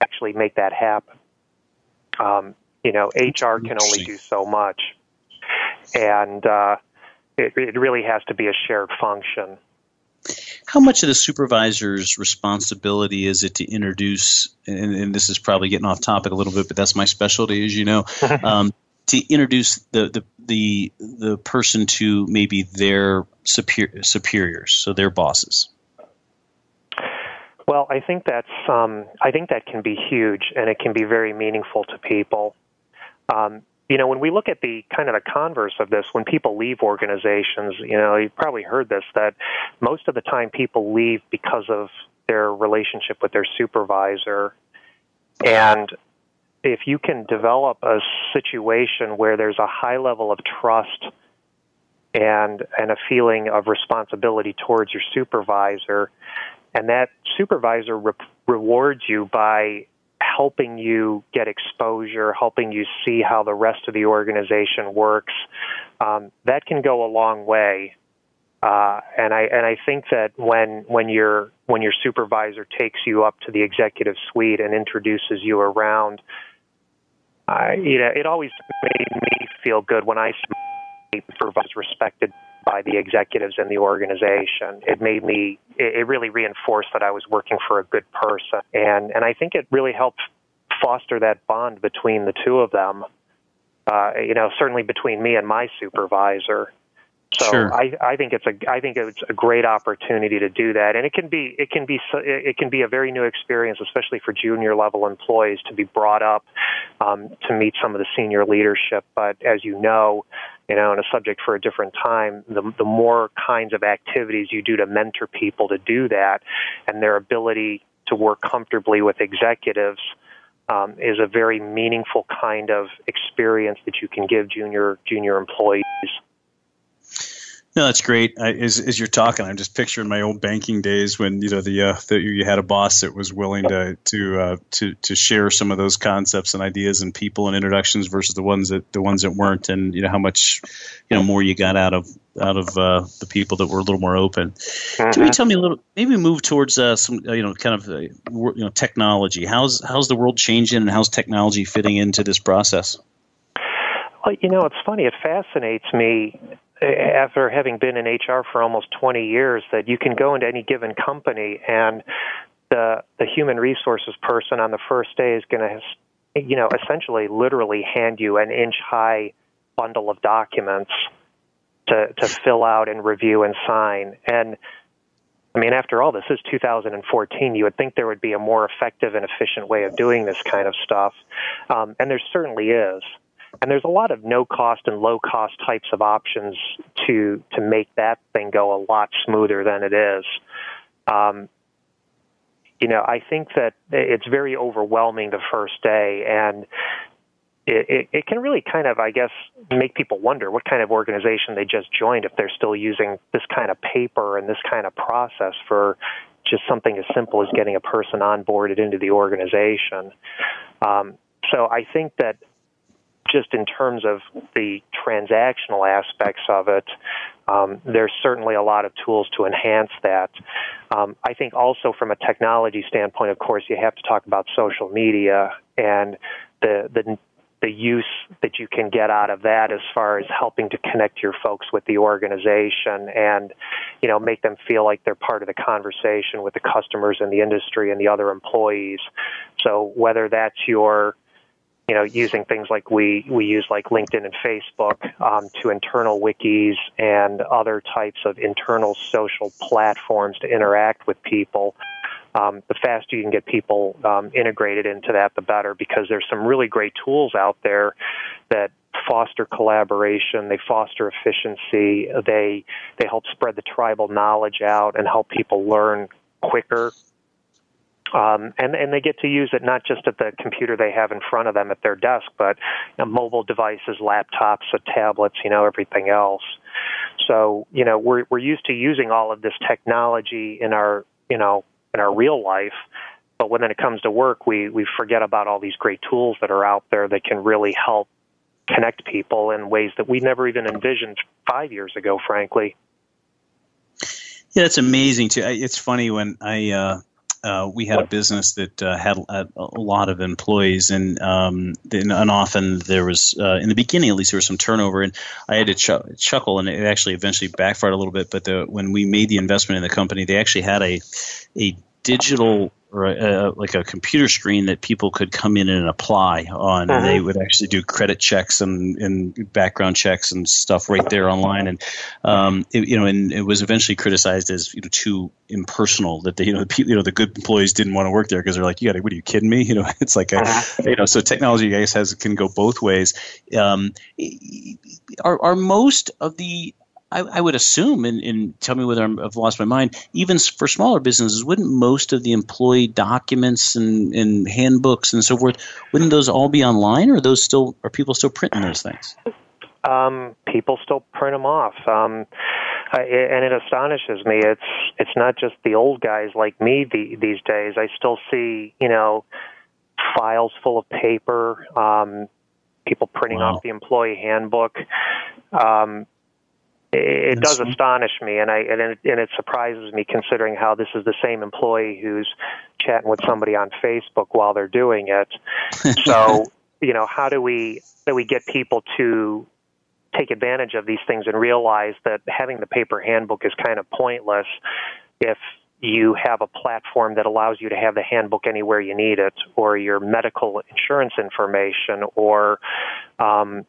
actually make that happen. Um, you know, HR can only do so much. And uh, it, it really has to be a shared function. How much of the supervisor's responsibility is it to introduce, and, and, this is probably getting off topic a little bit, but that's my specialty, as you know, um, to introduce the, the the the person to maybe their superior, superiors, so their bosses? Well, I think that's um, I think that can be huge, and it can be very meaningful to people. Um, you know, when we look at the kind of the converse of this, when people leave organizations, you know, you've probably heard this that most of the time people leave because of their relationship with their supervisor, and if you can develop a situation where there's a high level of trust and and a feeling of responsibility towards your supervisor and that supervisor re- rewards you by helping you get exposure, helping you see how the rest of the organization works, um, that can go a long way. Uh, and I and I think that when when your when your supervisor takes you up to the executive suite and introduces you around I, you know, it always made me feel good when I was respected by the executives in the organization. It made me, it really reinforced that I was working for a good person. And, and I think it really helped foster that bond between the two of them. Uh, you know, certainly between me and my supervisor. So sure. I, I think it's a I think it's a great opportunity to do that, and it can be it can be it can be a very new experience, especially for junior level employees to be brought up um, to meet some of the senior leadership. But as you know, you know, and a subject for a different time, the the more kinds of activities you do to mentor people to do that, and their ability to work comfortably with executives. Um, is a very meaningful kind of experience that you can give junior junior employees. No, that's great. I, as, as you're talking, I'm just picturing my old banking days when you know the, uh, the you had a boss that was willing to to uh, to to share some of those concepts and ideas and people and introductions versus the ones that the ones that weren't, and you know how much you know more you got out of out of uh, the people that were a little more open. Mm-hmm. Can you tell me a little? Maybe move towards uh, some uh, you know kind of uh, you know technology. How's how's the world changing, and how's technology fitting into this process? Well, you know, it's funny. It fascinates me after having been in HR for almost 20 years that you can go into any given company and the the human resources person on the first day is going to you know essentially literally hand you an inch high bundle of documents to to fill out and review and sign and I mean, after all, this is 2014. You would think there would be a more effective and efficient way of doing this kind of stuff, um, and there certainly is. And there's a lot of no cost and low cost types of options to to make that thing go a lot smoother than it is. Um, you know, I think that it's very overwhelming the first day, and it, it, it can really kind of, I guess, make people wonder what kind of organization they just joined if they're still using this kind of paper and this kind of process for just something as simple as getting a person onboarded into the organization. Um, so I think that just in terms of the transactional aspects of it, um, there's certainly a lot of tools to enhance that. Um, I think also from a technology standpoint, of course, you have to talk about social media and the the the use that you can get out of that as far as helping to connect your folks with the organization and you know make them feel like they're part of the conversation with the customers and the industry and the other employees so whether that's your you know, using things like we, we use like LinkedIn and Facebook um, to internal wikis and other types of internal social platforms to interact with people. Um, the faster you can get people um, integrated into that, the better, because there's some really great tools out there that foster collaboration, they foster efficiency, they they help spread the tribal knowledge out and help people learn quicker um, and and they get to use it not just at the computer they have in front of them at their desk, but you know, mobile devices, laptops, tablets, you know, everything else. So you know, we're we're used to using all of this technology in our you know in our real life, but when it comes to work, we we forget about all these great tools that are out there that can really help connect people in ways that we never even envisioned five years ago, frankly. Yeah, it's amazing too. It's funny when I uh, uh, we had a business that uh, had a, a, lot of employees, and um, and often there was uh, in the beginning at least there was some turnover, and I had to ch- chuckle, and it actually eventually backfired a little bit. But the, when we made the investment in the company, they actually had a a digital or a, like a computer screen that people could come in and apply on. Uh-huh. They would actually do credit checks and, and background checks and stuff right there online. And um, it, you know, and it was eventually criticized as you know too impersonal. That the you know the, you know the good employees didn't want to work there because they're like, you got what are you kidding me? You know, it's like a, uh-huh. you know, so technology I guess has can go both ways. Um, are are most of the I, I would assume, and, and, tell me whether i have lost my mind, even for smaller businesses, wouldn't most of the employee documents and, and handbooks and so forth, wouldn't those all be online, or those still are people still printing those things? Um, people still print them off. Um, I, and it astonishes me. It's it's not just the old guys like me the, these days. I still see you know files full of paper, um, people printing wow. off the employee handbook. Um, it does astonish me, and I and it, and it surprises me considering how this is the same employee who's chatting with somebody on Facebook while they're doing it. so, you know, how do we do we get people to take advantage of these things and realize that having the paper handbook is kind of pointless if you have a platform that allows you to have the handbook anywhere you need it, or your medical insurance information, or um,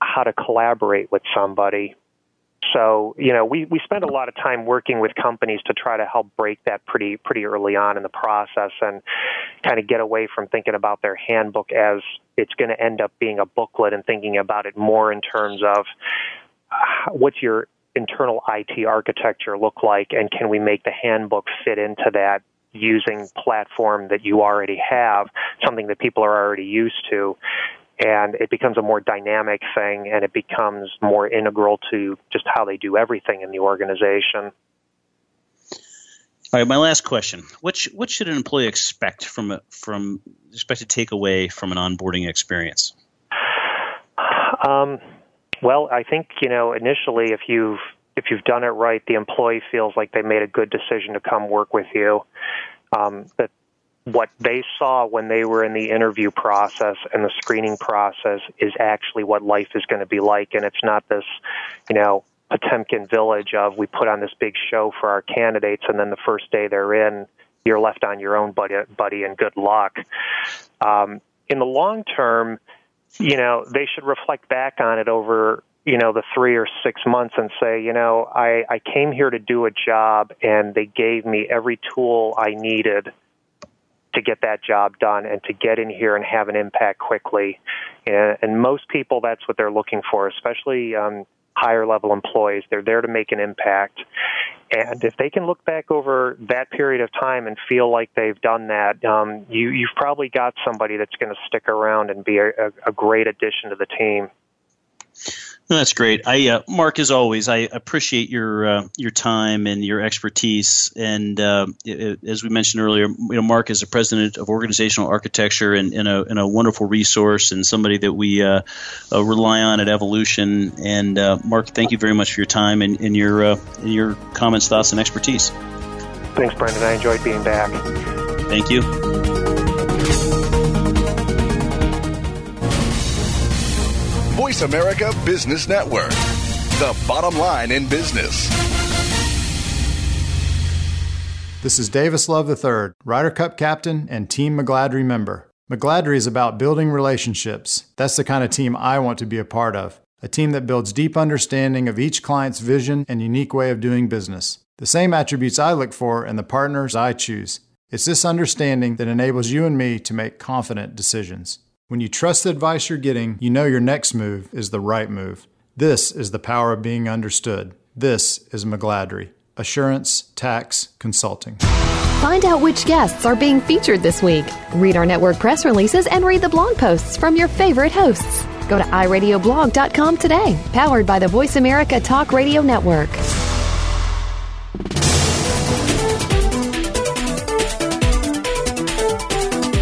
how to collaborate with somebody. So, you know, we, we spend a lot of time working with companies to try to help break that pretty pretty early on in the process and kind of get away from thinking about their handbook as it's going to end up being a booklet and thinking about it more in terms of uh, what's your internal IT architecture look like and can we make the handbook fit into that using platform that you already have, something that people are already used to and it becomes a more dynamic thing and it becomes more integral to just how they do everything in the organization. All right, my last question: what sh- what should an employee expect from a, from expect to take away from an onboarding experience? Um, well, I think you know initially if you've if you've done it right, the employee feels like they made a good decision to come work with you. Um, that what they saw when they were in the interview process and the screening process is actually what life is going to be like. And it's not this, you know, Potemkin village of we put on this big show for our candidates and then the first day they're in, you're left on your own, buddy, buddy and good luck. Um, in the long term, you know, they should reflect back on it over you know the three or six months and say you know i i came here to do a job and they gave me every tool i needed to get that job done and to get in here and have an impact quickly. And, most people, that's what they're looking for, especially um, higher level employees. They're there to make an impact. And if they can look back over that period of time and feel like they've done that, um, you, you've probably got somebody that's going to stick around and be a, a great addition to the team. That's great. I, uh, Mark, as always, I appreciate your uh, your time and your expertise. And uh, it, as we mentioned earlier, you know, Mark is the president of organizational architecture and, and, a, and a wonderful resource and somebody that we uh, uh, rely on at Evolution. And uh, Mark, thank you very much for your time and, and your and your comments, thoughts, and expertise. Thanks, Brendan. I enjoyed being back. Thank you. Voice America Business Network, the bottom line in business. This is Davis Love III, Ryder Cup captain and Team McGladrey member. McGladrey is about building relationships. That's the kind of team I want to be a part of. A team that builds deep understanding of each client's vision and unique way of doing business. The same attributes I look for in the partners I choose. It's this understanding that enables you and me to make confident decisions. When you trust the advice you're getting, you know your next move is the right move. This is the power of being understood. This is McGladrey. Assurance Tax Consulting. Find out which guests are being featured this week. Read our network press releases and read the blog posts from your favorite hosts. Go to iradioblog.com today, powered by the Voice America Talk Radio Network.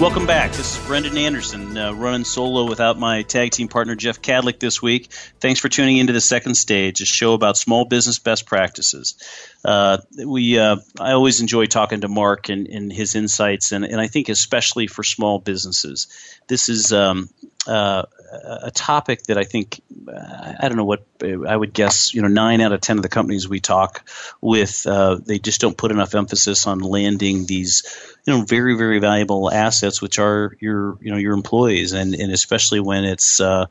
Welcome back. This is Brendan Anderson uh, running solo without my tag team partner Jeff Kadlic this week. Thanks for tuning into the second stage, a show about small business best practices. Uh, we uh, I always enjoy talking to Mark and, and his insights, and, and I think especially for small businesses, this is um, uh, a topic that I think I don't know what I would guess. You know, nine out of ten of the companies we talk with, uh, they just don't put enough emphasis on landing these, you know, very very valuable assets, which are your you know your employees, and and especially when it's uh,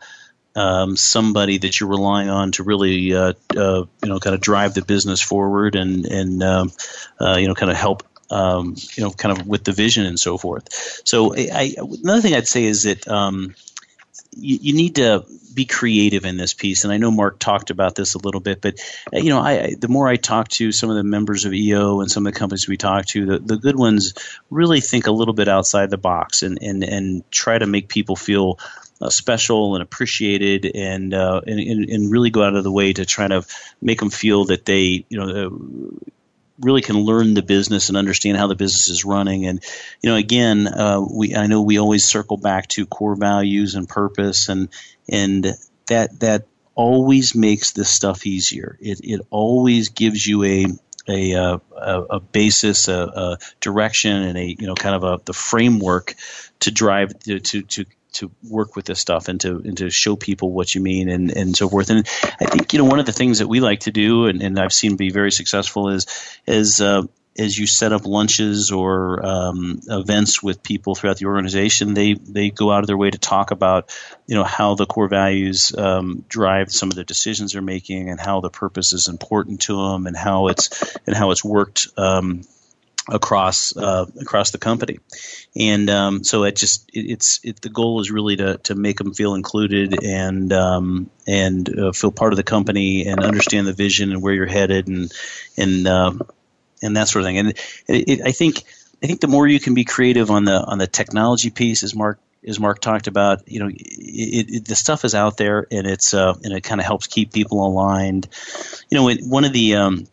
um, somebody that you're relying on to really, uh, uh, you know, kind of drive the business forward and and um, uh, you know, kind of help. Um, you know, kind of with the vision and so forth. So, I, I, another thing I'd say is that um, you, you, need to be creative in this piece. And I know Mark talked about this a little bit, but uh, you know, I, the more I talk to some of the members of EO and some of the companies we talk to, the, the good ones really think a little bit outside the box and, and, and try to make people feel uh, special and appreciated and, uh, and, and really go out of the way to try to make them feel that they, you know, uh, really can learn the business and understand how the business is running. And you know, again, uh, we I know we always circle back to core values and purpose, and and that that always makes this stuff easier. It it always gives you a a, uh, a, a basis, a, a, direction, and a you know kind of a the framework to drive to to, to to work with this stuff and to and to show people what you mean and, and so forth. And I think you know one of the things that we like to do and, and I've seen be very successful is is uh, as you set up lunches or um, events with people throughout the organization, they they go out of their way to talk about you know how the core values um, drive some of the decisions they're making and how the purpose is important to them and how it's and how it's worked. Um, across uh, across the company, and um, so it just it, it's it, the goal is really to to make them feel included and um, and uh, feel part of the company and understand the vision and where you're headed and and uh, and that sort of thing. And it, I think I think the more you can be creative on the on the technology piece, as Mark as Mark talked about, you know, the stuff is out there and it's uh, and it kind of helps keep people aligned. You know, one of the um,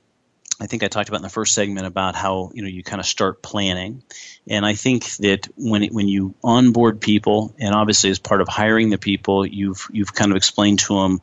I think I talked about in the first segment about how you know you kind of start planning, and I think that when it, when you onboard people, and obviously as part of hiring the people, you've you've kind of explained to them,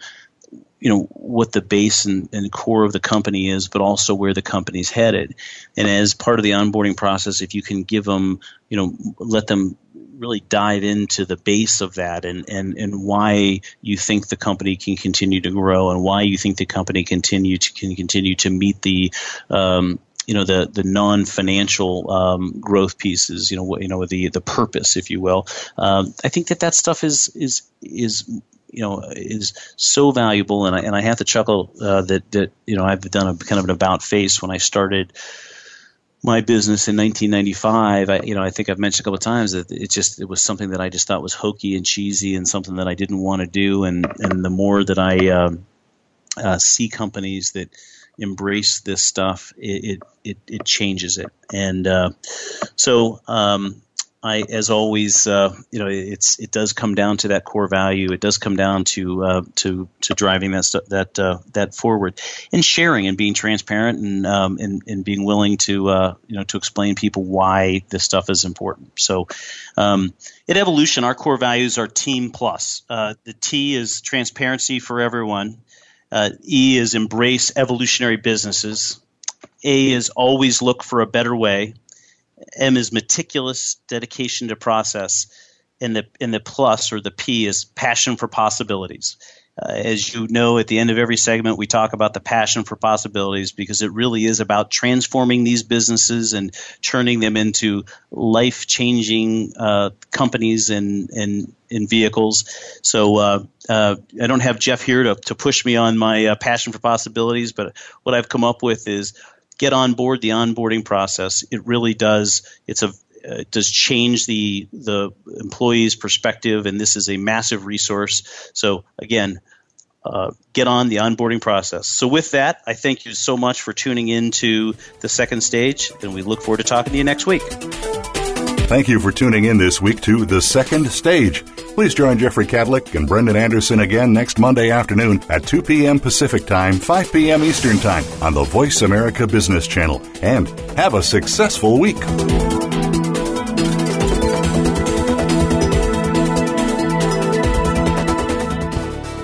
you know what the base and, and core of the company is, but also where the company's headed, and as part of the onboarding process, if you can give them, you know, let them really dive into the base of that and, and, and why you think the company can continue to grow and why you think the company continue to can continue to meet the um, you know the the non financial um, growth pieces you know you know the the purpose if you will. Um, I think that that stuff is is is you know is so valuable and I, and I have to chuckle uh, that that you know I've done a kind of an about face when I started my business in 1995, I, you know, I think I've mentioned a couple of times that it just it was something that I just thought was hokey and cheesy and something that I didn't want to do. And and the more that I um, uh, see companies that embrace this stuff, it it it, it changes it. And uh, so um, I, as always, uh, you know, it's it does come down to that core value. It does come down to uh, to to driving that stu- that uh, that forward and sharing and being transparent and um, and, and being willing to uh, you know to explain people why this stuff is important. So, um, at Evolution, our core values are Team Plus. Uh, the T is transparency for everyone. Uh, e is embrace evolutionary businesses. A is always look for a better way. M is meticulous dedication to process, and the and the plus or the P is passion for possibilities. Uh, as you know, at the end of every segment, we talk about the passion for possibilities because it really is about transforming these businesses and turning them into life changing uh, companies and, and, and vehicles. So uh, uh, I don't have Jeff here to, to push me on my uh, passion for possibilities, but what I've come up with is get on board the onboarding process. It really does. It's a uh, does change the the employee's perspective, and this is a massive resource. So again, uh, get on the onboarding process. So with that, I thank you so much for tuning in to the second stage, and we look forward to talking to you next week. Thank you for tuning in this week to The Second Stage. Please join Jeffrey Kadlic and Brendan Anderson again next Monday afternoon at 2 p.m. Pacific Time, 5 p.m. Eastern Time on the Voice America Business Channel. And have a successful week.